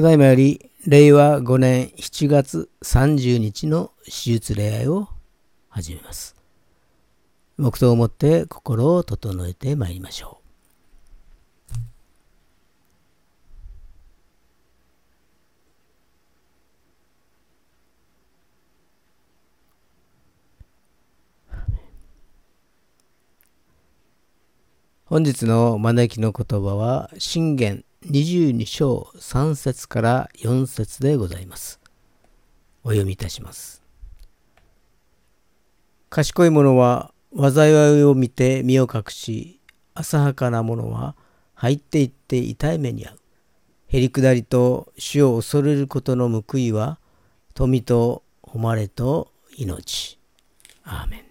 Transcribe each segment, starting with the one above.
ただいまより令和5年7月30日の手術礼拝を始めます。黙祷をもって心を整えてまいりましょう。本日の招きの言葉は信玄22章3節から4節でございます。お読みいたします。賢い者は災いを見て身を隠し、浅はかな者は入っていって痛い目に遭う。へりくだりと死を恐れることの報いは、富と誉れと命。アーメン。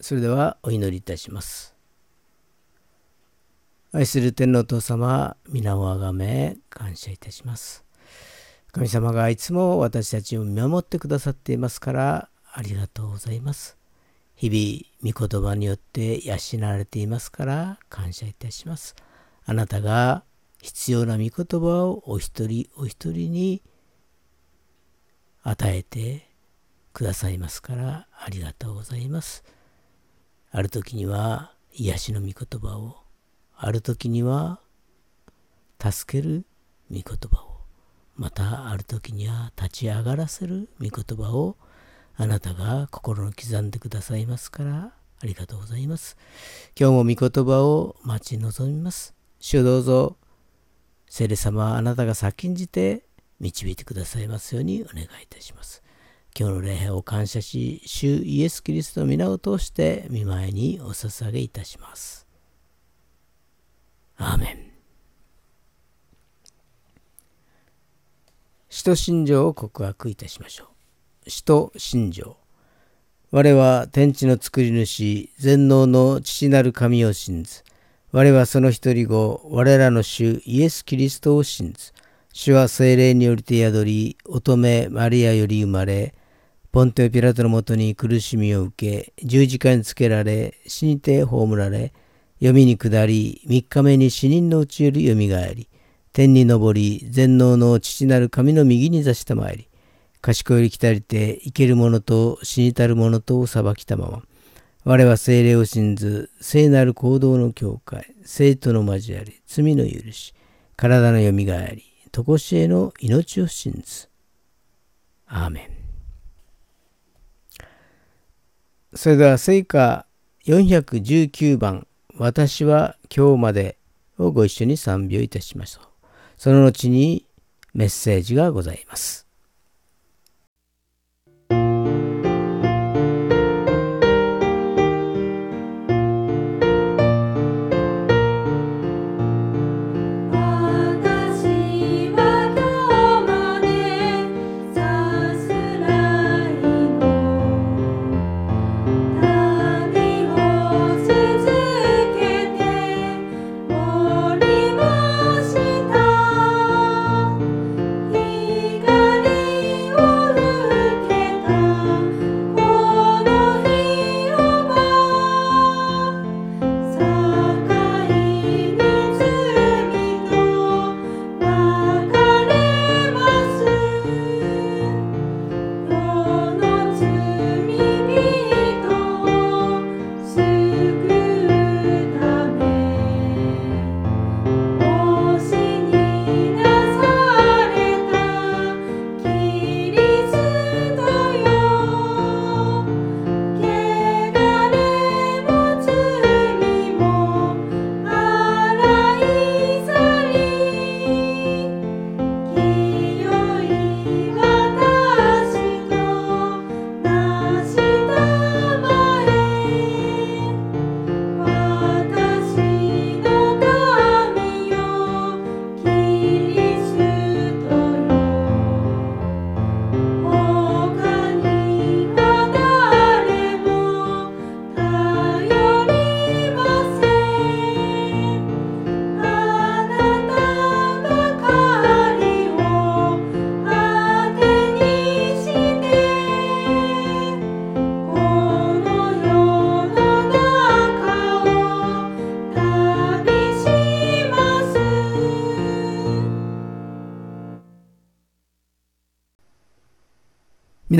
それではお祈りいたします。愛する天皇父様、皆をあがめ、感謝いたします。神様がいつも私たちを見守ってくださっていますから、ありがとうございます。日々、御言葉によって養われていますから、感謝いたします。あなたが必要な御言葉をお一人お一人に与えてくださいますから、ありがとうございます。ある時には、癒しの御言葉をある時には助ける御言葉をまたある時には立ち上がらせる御言葉をあなたが心に刻んでくださいますからありがとうございます。今日も御言葉を待ち望みます。主どうぞ聖霊様あなたが先んじて導いてくださいますようにお願いいたします。今日の礼拝を感謝し、主イエス・キリストの皆を通して見舞いにお捧げいたします。アーメン。使徒信条を告白いたしましょう。使徒信条。我は天地の作り主、全能の父なる神を信ず。我はその一人子、我らの主イエス・キリストを信ず。主は精霊によりて宿り、乙女マリアより生まれ、ポンテオピラトのもとに苦しみを受け、十字架につけられ、死にて葬られ、読みに下り、三日目に死人のうちよりよみがえり、天に昇り、全能の父なる神の右に座したまえり、賢いり来たりて、生ける者と死にたる者とを裁きたまま、我は精霊を信ず、聖なる行動の境界、生徒の交わり、罪の許し、体のよみがえり、とこしえの命を信ず。アーメン。それでは聖歌419番私は今日までをご一緒に賛美をいたしましょう。その後にメッセージがございます。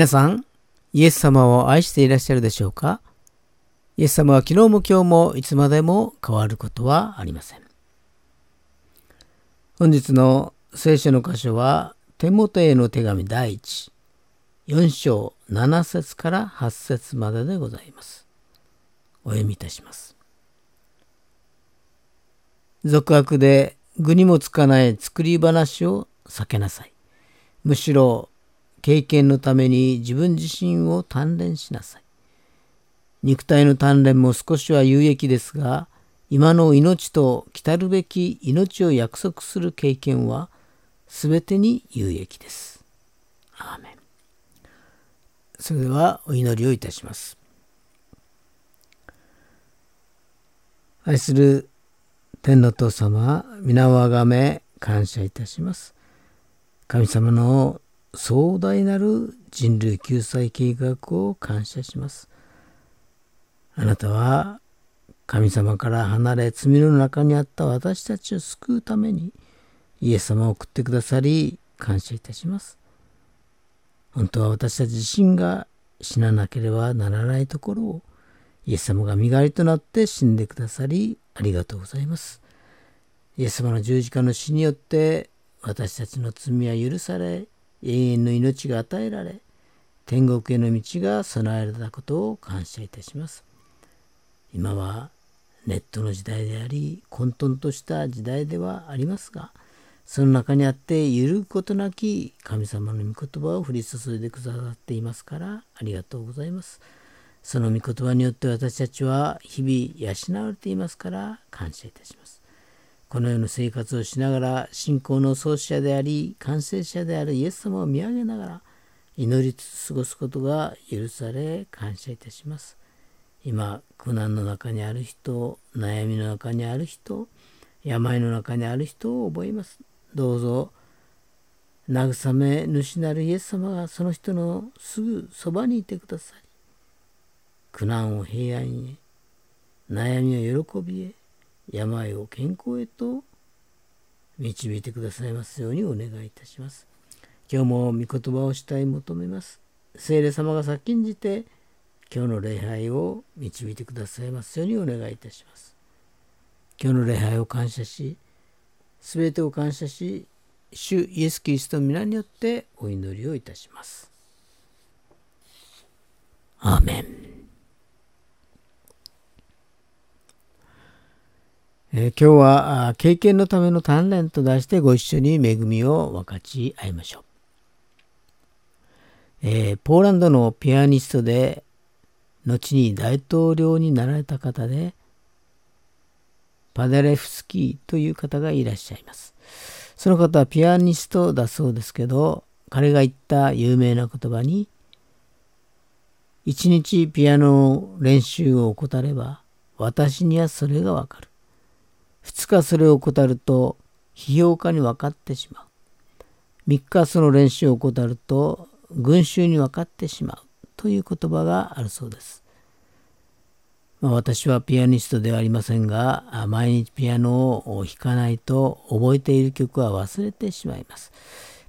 皆さん、イエス様を愛していらっしゃるでしょうか？イエス様は昨日も今日もいつまでも変わることはありません。本日の聖書の箇所は、テモテへの手紙第一、4章7節から8節まででございます。お読みいたします。俗悪で具にもつかない作り話を避けなさい。むしろ経験のために自分自身を鍛錬しなさい。肉体の鍛錬も少しは有益ですが、今の命と来たるべき命を約束する経験は全てに有益です。アーメンそれではお祈りをいたします。愛する天の父様、皆をあがめ感謝いたします。神様の壮大なる人類救済計画を感謝します。あなたは神様から離れ罪の中にあった私たちを救うためにイエス様を送ってくださり感謝いたします。本当は私たち自身が死ななければならないところをイエス様が身代わりとなって死んでくださりありがとうございます。イエス様の十字架の死によって私たちの罪は許され永遠の命が与えられ天国への道が備えられたことを感謝いたします。今はネットの時代であり混沌とした時代ではありますがその中にあって揺るぐことなき神様の御言葉を降り注いでくださっていますからありがとうございます。その御言葉によって私たちは日々養われていますから感謝いたします。このような生活をしながら信仰の創始者であり完成者であるイエス様を見上げながら祈りつつ過ごすことが許され感謝いたします。今苦難の中にある人悩みの中にある人病の中にある人を覚えます。どうぞ慰め主なるイエス様がその人のすぐそばにいてくださり苦難を平安へ悩みを喜びへ病を健康へと導いてくださいますようにお願いいたします。今日も御言葉をしたい求めます。聖霊様が先んじて今日の礼拝を導いてくださいますようにお願いいたします。今日の礼拝を感謝し、すべてを感謝し、主イエス・キリストの皆によってお祈りをいたします。アーメン。えー、今日は経験のための鍛錬と題してご一緒に恵みを分かち合いましょう。えー、ポーランドのピアニストで後に大統領になられた方でパデレフスキーという方がいらっしゃいます。その方はピアニストだそうですけど彼が言った有名な言葉に一日ピアノ練習を怠れば私にはそれがわかる。2日それを怠ると批評家に分かってしまう。3日その練習を怠ると群衆に分かってしまうという言葉があるそうです。まあ、私はピアニストではありませんが毎日ピアノを弾かないと覚えている曲は忘れてしまいます。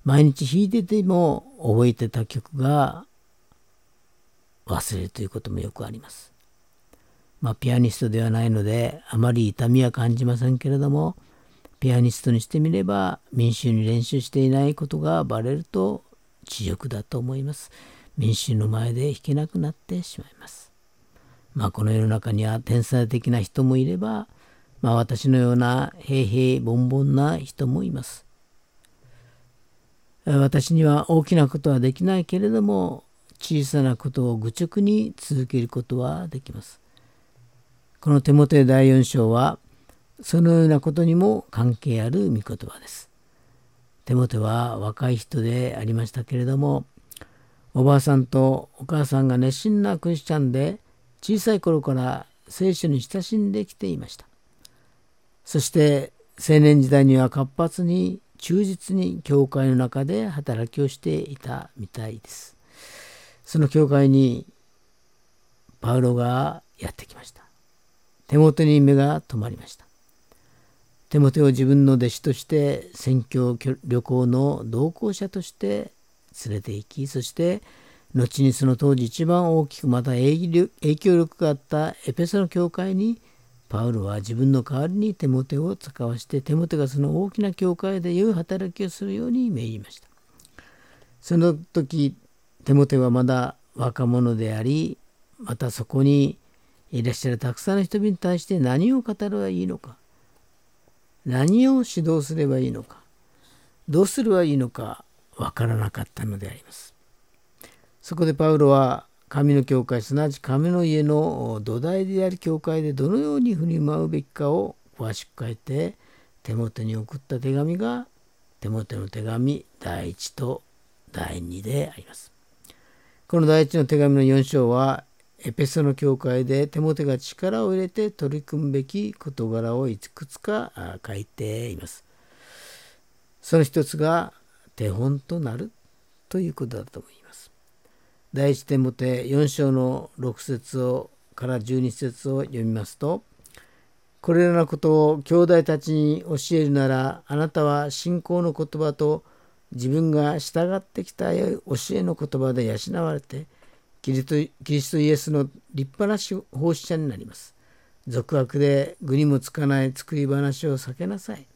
毎日弾いてても覚えてた曲が忘れるということもよくあります。まあ、ピアニストではないのであまり痛みは感じませんけれどもピアニストにしてみれば民衆に練習していないことがバレると知力だと思います。民衆の前で弾けなくなってしまいます。まあこの世の中には天才的な人もいれば、まあ私のような平平凡々な人もいます。私には大きなことはできないけれども小さなことを愚直に続けることはできます。この手元第4章はそのようなことにも関係ある御言葉です。手元は若い人でありましたけれどもおばあさんとお母さんが熱心なクリスチャンで小さい頃から聖書に親しんできていました。そして青年時代には活発に忠実に教会の中で働きをしていたみたいです。その教会にパウロがやってきました。手元に目が止まりました。手元を自分の弟子として宣教旅行の同行者として連れて行きそして後にその当時一番大きくまた影響力があったエペソの教会にパウロは自分の代わりにテモテを使わしてテモテがその大きな教会で良い働きをするように命じましたその時テモテはまだ若者でありまたそこにいらっしゃるたくさんの人々に対して何を語ればいいのか。何を指導すればいいのか。どうすればいいのかわからなかったのであります。そこでパウロは神の教会すなわち神の家の土台である教会でどのように振り舞うべきかを詳しく書いて手元に送った手紙が手元の手紙第1と第2であります。この第1の手紙の4章はエペソの教会で手元が力を入れて取り組むべき事柄をいくつか書いています。その一つが手本となるということだと思います。第一点もて4章の6節をから12節を読みますとこれらのことを兄弟たちに教えるならあなたは信仰の言葉と自分が従ってきた教えの言葉で養われてキリストイエスの立派な奉仕者になります。俗悪で具にもつかない作り話を避けなさい。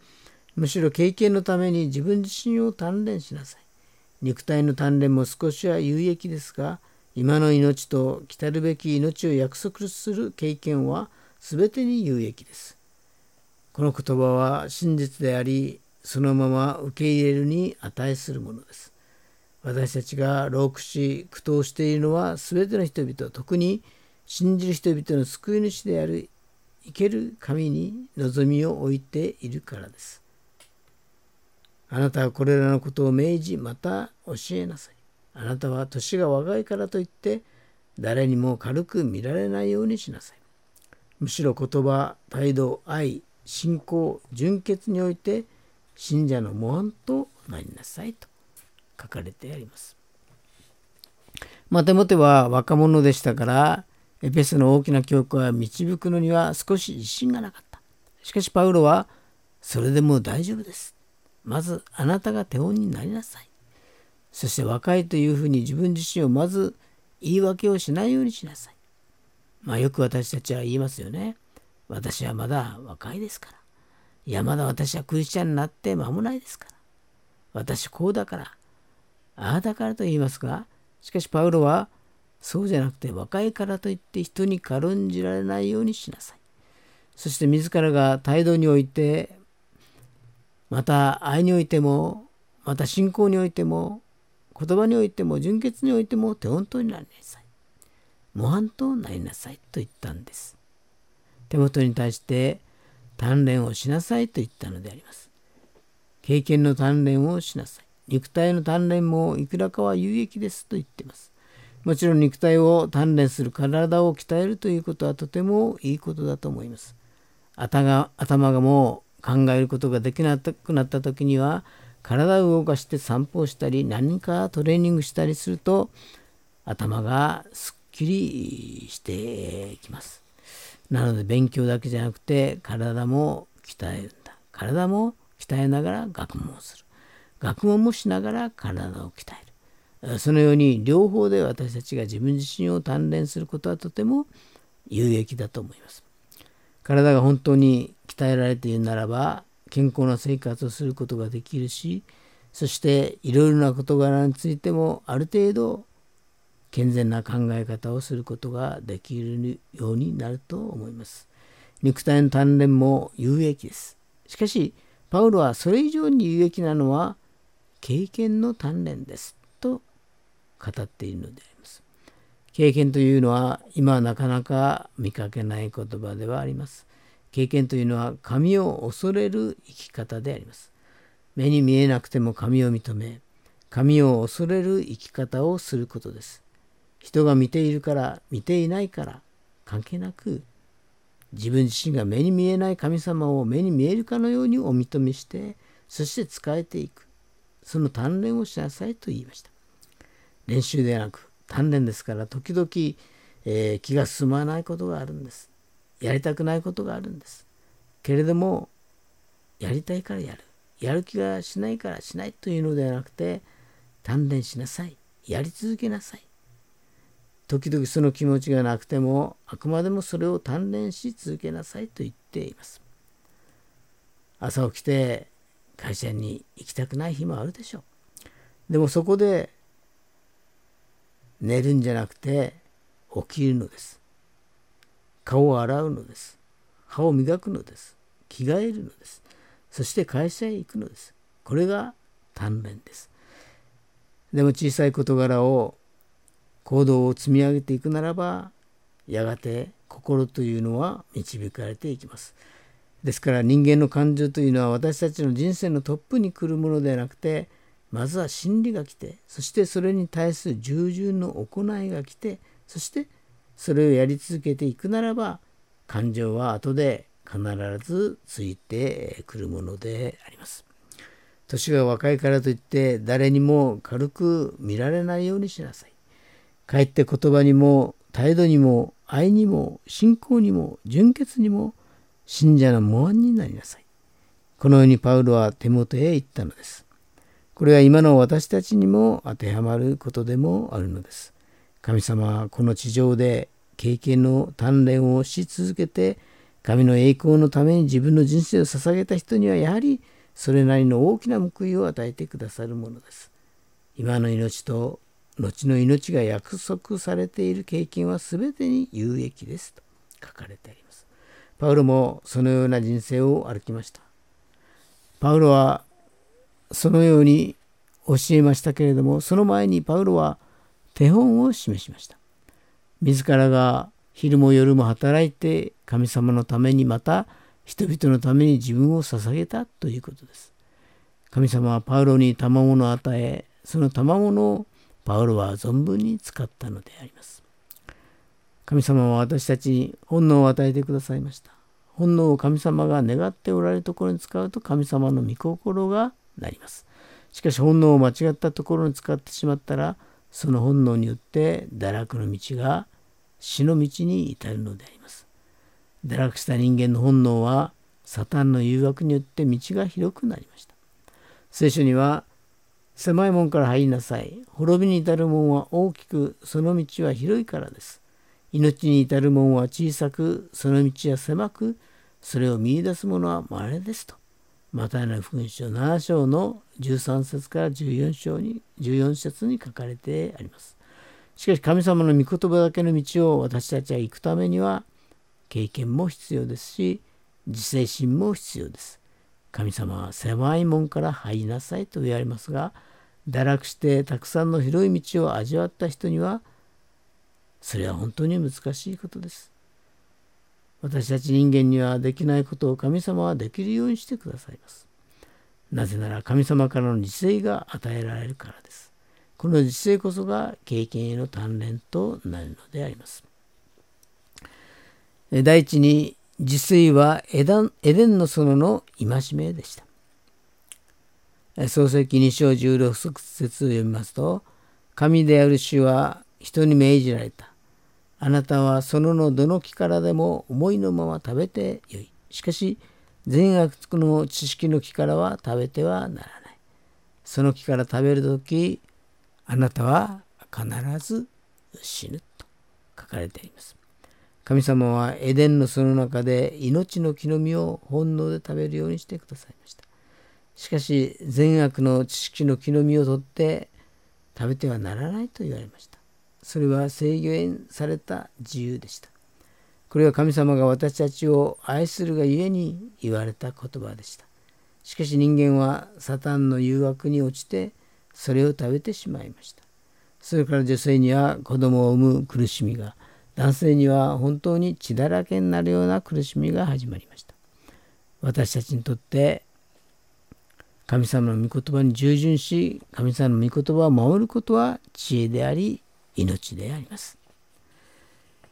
むしろ経験のために自分自身を鍛錬しなさい。肉体の鍛錬も少しは有益ですが今の命と来たるべき命を約束する経験は全てに有益です。この言葉は真実でありそのまま受け入れるに値するものです。私たちが老苦し苦闘しているのは全ての人々特に信じる人々の救い主である生ける神に望みを置いているからです。あなたはこれらのことを命じまた教えなさい。あなたは年が若いからといって誰にも軽く見られないようにしなさい。むしろ言葉、態度、愛、信仰、純潔において信者の模範となりなさいと書かれてあります。まてもては若者でしたからエペスの大きな教会を導くのには少し自信がなかった。しかしパウロはそれでも大丈夫です。まずあなたが手本になりなさい。そして若いというふうに自分自身をまず言い訳をしないようにしなさい。まあよく私たちは言いますよね。私はまだ若いですから。いやまだ私はクリスチャンになって間もないですから。私こうだから。ああだからと言いますが、しかしパウロはそうじゃなくて若いからといって人に軽んじられないようにしなさい。そして自らが態度においてまた愛においてもまた信仰においても言葉においても純潔においても手本当になりなさい。模範となりなさいと言ったんです。手元に対して鍛錬をしなさいと言ったのであります。経験の鍛錬をしなさい。肉体の鍛錬もいくらかは有益ですと言っていますもちろん肉体を鍛錬する体を鍛えるということはとてもいいことだと思います頭がもう考えることができなくなった時には体を動かして散歩をしたり何かトレーニングしたりすると頭がすっきりしてきます。なので勉強だけじゃなくて体も鍛えるんだ。体も鍛えながら学問をする。学問もしながら体を鍛える。そのように両方で私たちが自分自身を鍛錬することはとても有益だと思います。体が本当に鍛えられているならば健康な生活をすることができるしそしていろいろな事柄についてもある程度健全な考え方をすることができるようになると思います。肉体の鍛錬も有益です。しかしパウロはそれ以上に有益なのは経験の鍛錬ですと語っているのであります。経験というのは今はなかなか見かけない言葉ではあります。経験というのは神を恐れる生き方であります。目に見えなくても神を認め、神を恐れる生き方をすることです。人が見ているから見ていないから関係なく自分自身が目に見えない神様を目に見えるかのようにお認めしてそして仕えていくその鍛錬をしなさいと言いました練習ではなく鍛錬ですから時々、えー、気が進まないことがあるんですやりたくないことがあるんです。けれども、やりたいからやる。やる気がしないからしないというのではなくて、鍛錬しなさい。やり続けなさい。時々その気持ちがなくてもあくまでもそれを鍛錬し続けなさいと言っています朝起きて会社に行きたくない日もあるでしょう。でもそこで寝るんじゃなくて起きるのです。顔を洗うのです。歯を磨くのです。着替えるのです。そして会社へ行くのです。これが鍛錬です。でも小さい事柄を行動を積み上げていくならばやがて心というのは導かれていきます。ですから人間の感情というのは私たちの人生のトップに来るものではなくてまずは真理が来てそしてそれに対する従順の行いが来てそしてそれをやり続けていくならば感情は後で必ずついてくるものであります。年が若いからといって誰にも軽く見られないようにしなさい。かえって言葉にも態度にも愛にも信仰にも純潔にも信者の模範になりなさい。このようにパウロは手元へ言ったのです。これは今の私たちにも当てはまることでもあるのです。神様はこの地上で経験の鍛錬をし続けて神の栄光のために自分の人生を捧げた人にはやはりそれなりの大きな報いを与えてくださるものです。今の命と後の命が約束されている経験は全てに有益ですと書かれてあります。パウロもそのような人生を歩きました。パウロはそのように教えましたけれども、その前にパウロは手本を示しました。自らが昼も夜も働いて神様のためにまた人々のために自分を捧げたということです。神様はパウロに賜物を与え、その賜物をパウロは存分に使ったのであります。神様は私たちに本能を与えてくださいました。本能を神様が願っておられるところに使うと神様の御心がなります。しかし本能を間違ったところに使ってしまったらその本能によって堕落の道が死の道に至るのであります。堕落した人間の本能はサタンの誘惑によって道が広くなりました。聖書には狭い門から入りなさい。滅びに至る門は大きく、その道は広いからです。命に至る門は小さく、その道は狭く、それを見いだす者は稀ですと。マタイの福音書7章の13節から14章に、14節に書かれてあります。しかし神様の御言葉だけの道を私たちは行くためには、経験も必要ですし、自制心も必要です。神様は狭い門から入りなさいと言われますが、堕落してたくさんの広い道を味わった人にはそれは本当に難しいことです。私たち人間にはできないことを神様はできるようにしてくださいます。なぜなら神様からの自制が与えられるからです。この自制こそが経験への鍛錬となるのであります。第一に自炊はエデンの園の戒めでした。創世記2章16節を読みますと、神である主は人に命じられた。あなたはそののどの木からでも思いのまま食べてよい。しかし、善悪の知識の木からは食べてはならない。その木から食べるとき、あなたは必ず死ぬと書かれています。神様はエデンのその中で命の木の実を本能で食べるようにしてくださいました。しかし善悪の知識の木の実を取って食べてはならないと言われました。それは制限された自由でした。これは神様が私たちを愛するがゆえに言われた言葉でした。しかし人間はサタンの誘惑に落ちてそれを食べてしまいました。それから女性には子供を産む苦しみが、男性には本当に血だらけになるような苦しみが始まりました。私たちにとって神様の御言葉に従順し、神様の御言葉を守ることは知恵であり、命であります。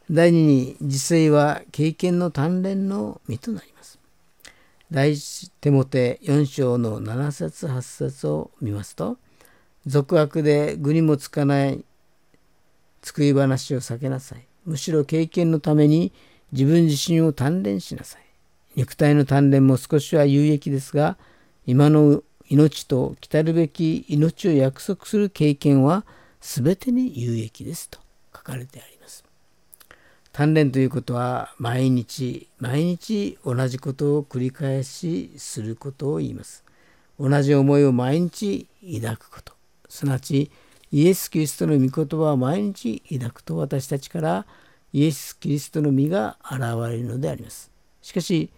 第二に、自制は経験の鍛錬の身となります。第一手モて4章の7節8節を見ますと、俗悪で具にもつかない救い話を避けなさい。むしろ経験のために自分自身を鍛錬しなさい。肉体の鍛錬も少しは有益ですが、今の命と来たるべき命を約束する経験は全てに有益ですと書かれてあります。鍛錬ということは毎日毎日同じことを繰り返しすることを言います。同じ思いを毎日抱くこと。すなわちイエス・キリストの御言葉を毎日抱くと私たちからイエス・キリストの実が現れるのであります。しかし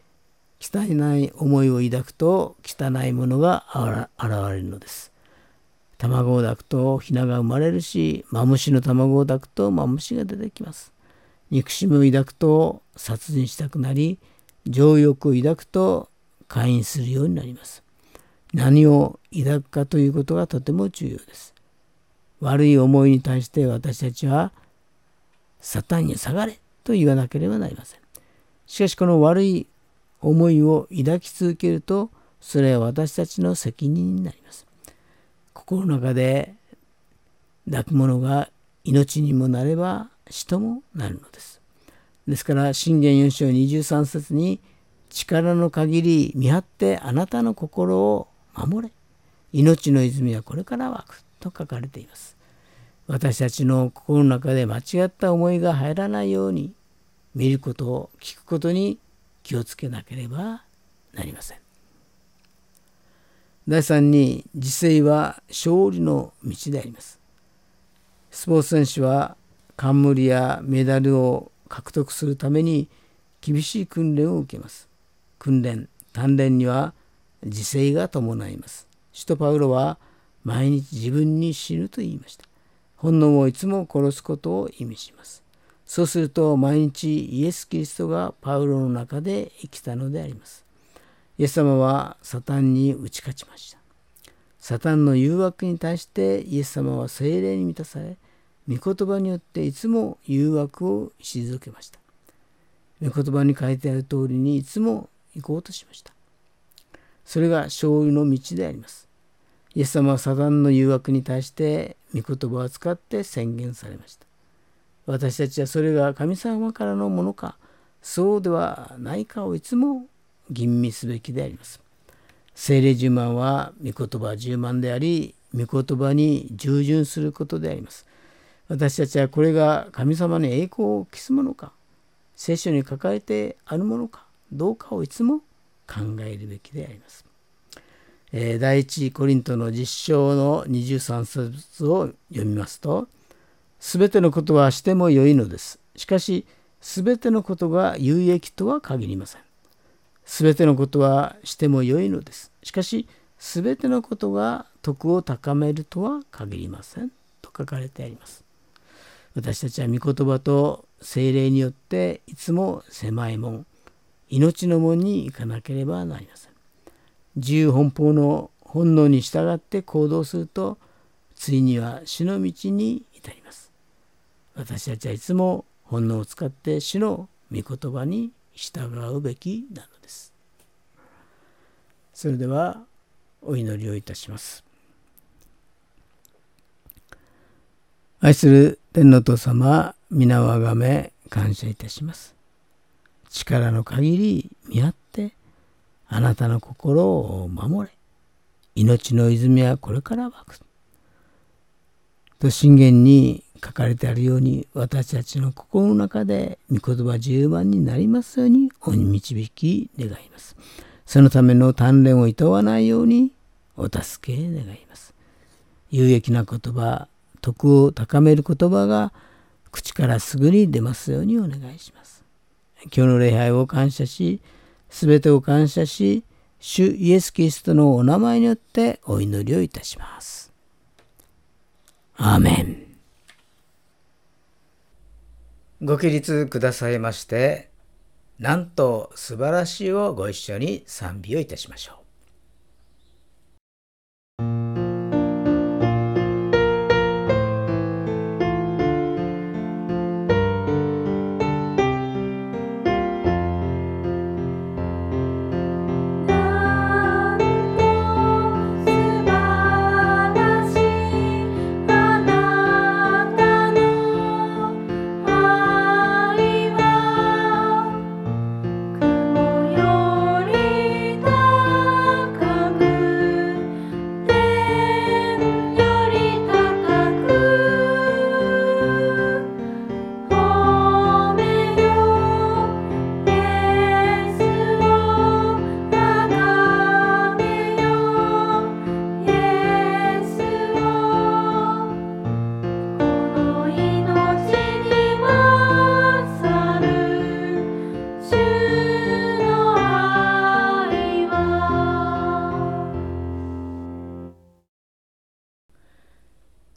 汚い思いを抱くと汚いものが現れるのです。卵を抱くとヒナが生まれるし、マムシの卵を抱くとマムシが出てきます。憎しみを抱くと殺人したくなり、情欲を抱くと会員するようになります。何を抱くかということがとても重要です。悪い思いに対して私たちは、サタンに下がれと言わなければなりません。しかしこの悪い思いを抱き続けると、それは私たちの責任になります。心の中で抱くものが命にもなれば死ともなるのです。ですから信玄4章23節に力の限り見張ってあなたの心を守れ命の泉はこれから湧くと書かれています。私たちの心の中で間違った思いが入らないように見ることを聞くことに気をつけなければなりません。第3に自制は勝利の道であります。スポーツ選手は冠やメダルを獲得するために厳しい訓練を受けます。訓練、鍛錬には自制が伴います。使徒パウロは毎日自分に死ぬと言いました。本能をいつも殺すことを意味します。そうすると毎日イエス・キリストがパウロの中で生きたのであります。イエス様はサタンに打ち勝ちました。サタンの誘惑に対してイエス様は精霊に満たされ、御言葉によっていつも誘惑を退けました。御言葉に書いてある通りにいつも行こうとしました。それが勝利の道であります。イエス様はサタンの誘惑に対して御言葉を使って宣言されました。私たちはそれが神様からのものか、そうではないかをいつも吟味すべきであります。精霊十万は御言葉十万であり、御言葉に従順することであります。私たちはこれが神様に栄光を期すものか、聖書に抱えてあるものか、どうかをいつも考えるべきであります。えー、第一コリントの実証の23節を読みますと、すべてのことはしてもよいのです。しかし、すべてのことが有益とは限りません。すべてのことはしてもよいのです。しかし、すべてのことが徳を高めるとは限りません。と書かれてあります。私たちは御言葉と精霊によっていつも狭い門、命の門に行かなければなりません。自由奔放の本能に従って行動すると、ついには死の道に至ります。私たちはいつも本能を使って主の御言葉に従うべきなのです。それではお祈りをいたします。愛する天皇父様、皆をあがめ感謝いたします。力の限り見合ってあなたの心を守れ。命の泉はこれから湧く。と信玄に書かれてあるように私たちの心の中で御言葉十番になりますようにお導き願います。そのための鍛錬をいとわないようにお助け願います。有益な言葉、徳を高める言葉が口からすぐに出ますようにお願いします。今日の礼拝を感謝し、すべてを感謝し、主イエス・キリストのお名前によってお祈りをいたします。アーメン。ご起立くださいまして、なんと素晴らしいをご一緒に賛美をいたしましょう。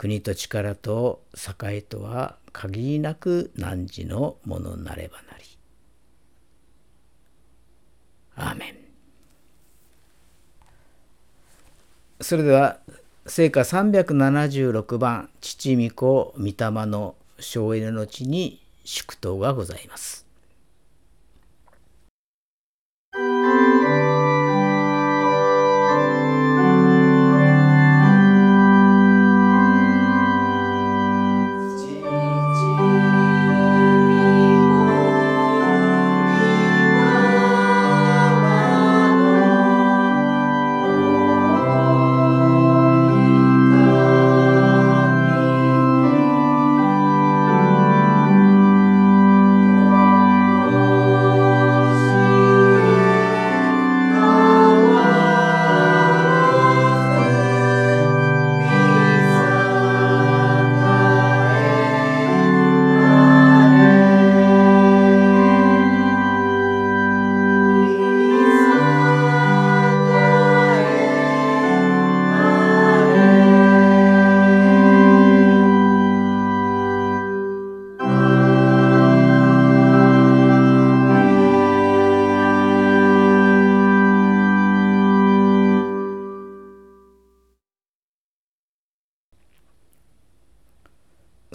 国と力と栄とは限りなく汝のものなればなり。アーメン。それでは聖歌376番父御子御霊の省エネの地に祝祷がございます。